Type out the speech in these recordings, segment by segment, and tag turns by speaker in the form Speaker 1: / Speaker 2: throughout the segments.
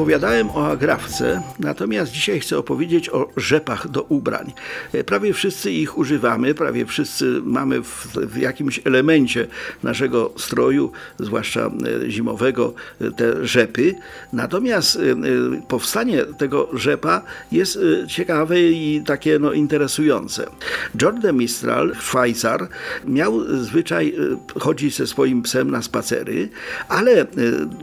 Speaker 1: Opowiadałem o agrafce, natomiast dzisiaj chcę opowiedzieć o rzepach do ubrań. E, Prawie wszyscy ich używamy, prawie wszyscy mamy w, w jakimś elemencie naszego stroju, zwłaszcza e, zimowego, e, te rzepy. Natomiast powstanie tego rzepa jest ciekawe i takie no, interesujące. George de Mistral, Szwajcar, miał zwyczaj chodzić ze swoim psem na spacery, ale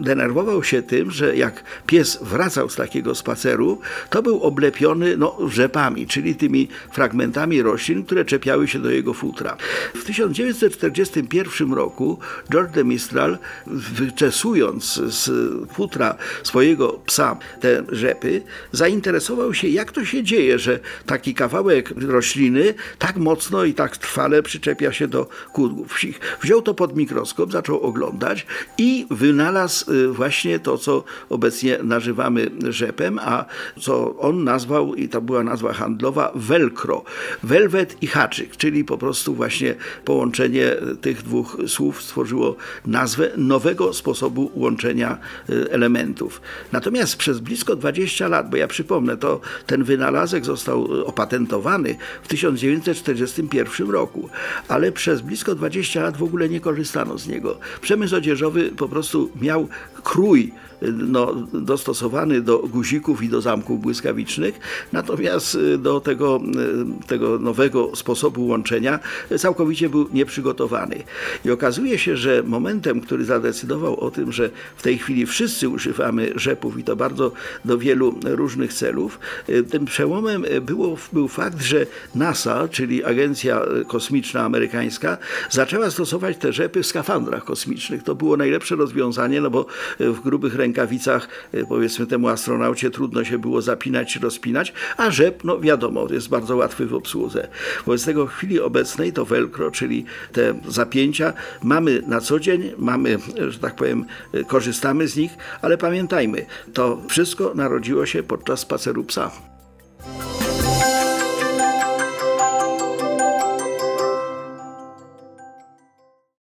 Speaker 1: denerwował się tym, że jak pies wracał z takiego spaceru, to był oblepiony no, rzepami, czyli tymi fragmentami roślin, które czepiały się do jego futra. W 1941 roku George de Mistral, wyczesując z futra swojego psa te rzepy, zainteresował się, jak to się dzieje, że taki kawałek rośliny tak mocno i tak trwale przyczepia się do kudłów psich. Wziął to pod mikroskop, zaczął oglądać i wynalazł y, właśnie to, co obecnie nazywamy rzepem, a co on nazwał, i to była nazwa handlowa, velcro. Velvet i haczyk, czyli po prostu właśnie połączenie tych dwóch słów stworzyło nazwę nowego sposobu łączenia y, elementów. Natomiast przez blisko 20 lat, bo ja przypomnę, to ten wynalazek został y, opatentowany w 1941 roku, ale przez blisko 20 lat w ogóle nie korzystano z niego. Przemysł odzieżowy po prostu miał krój y, no, dostosowany do guzików i do zamków błyskawicznych, natomiast y, do tego, y, tego nowego sposobu łączenia całkowicie był nieprzygotowany. I okazuje się, że momentem, który zadecydował o tym, że w tej chwili wszyscy używamy rzepów i to bardzo do wielu różnych celów, y, tym przełomem było, był fakt, że NASA, czyli Agencja Kosmiczna Amerykańska, zaczęła stosować te rzepy w skafandrach kosmicznych. To było najlepsze rozwiązanie, no bo w grubych rękawicach, powiedzmy temu astronaucie, trudno się było zapinać rozpinać, a rzep, no wiadomo, jest bardzo łatwy w obsłudze. Wobec tego w chwili obecnej to velcro, czyli te zapięcia, mamy na co dzień, mamy, że tak powiem, y, korzystamy z nich, ale pamiętajmy, to wszystko narodziło się podczas spaceru psa.